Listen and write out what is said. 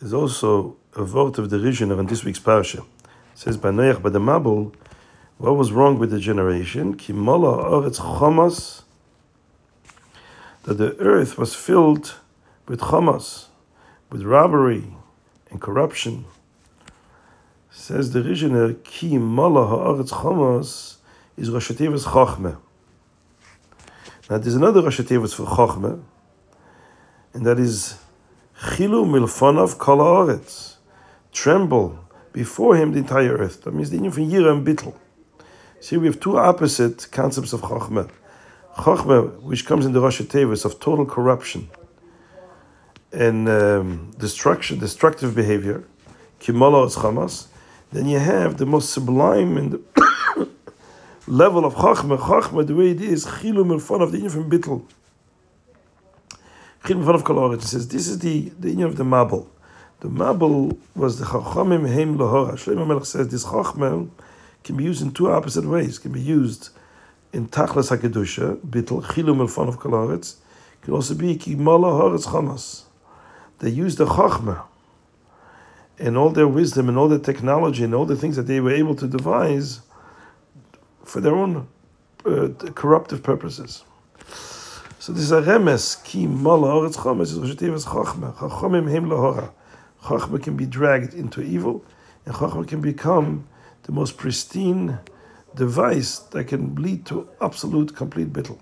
There's also a vote of derision on this week's parsha. It says by Noach, by the Mabul, what was wrong with the generation? Ki mola oretz chomas, that the earth was filled with chomas, with robbery and corruption. Says the Rishiner, ki mola ha'aretz chomas is Rosh Hashanah's. Now there's another Rosh for chochmeh, and that is Chilu milfonov kol haaretz. Tremble before him the entire earth. That means the union from Yira and Bittel. See, we have two opposite concepts of Chochmah. Chochmah, which comes in the Rosh Tevis of total corruption and um, destruction, destructive behavior, Kimala is Chamas. Then you have the most sublime and level of Chochmah. Chochmah, the way it is, Chilu milfonov, the union from Bittel. Chilm of says this is the the union of the Mabul. The Mabul was the Chachamim Heim Lahora. Shlomo Melech says this Chachmah can be used in two opposite ways. It can be used in Tachlas Hakedusha, Bittel Chilum Elfon of Koloritz. Can also be Kimala Horetz Chamas. They used the Chachmah and all their wisdom and all their technology and all the things that they were able to devise for their own uh, corruptive purposes. So this is a remes ki mal haaretz chomes is Rosh Hashanah's chachma. Chachamim hem lahora. Chachma can be dragged into evil, and chachma can become the most pristine device that can lead to absolute, complete bittul.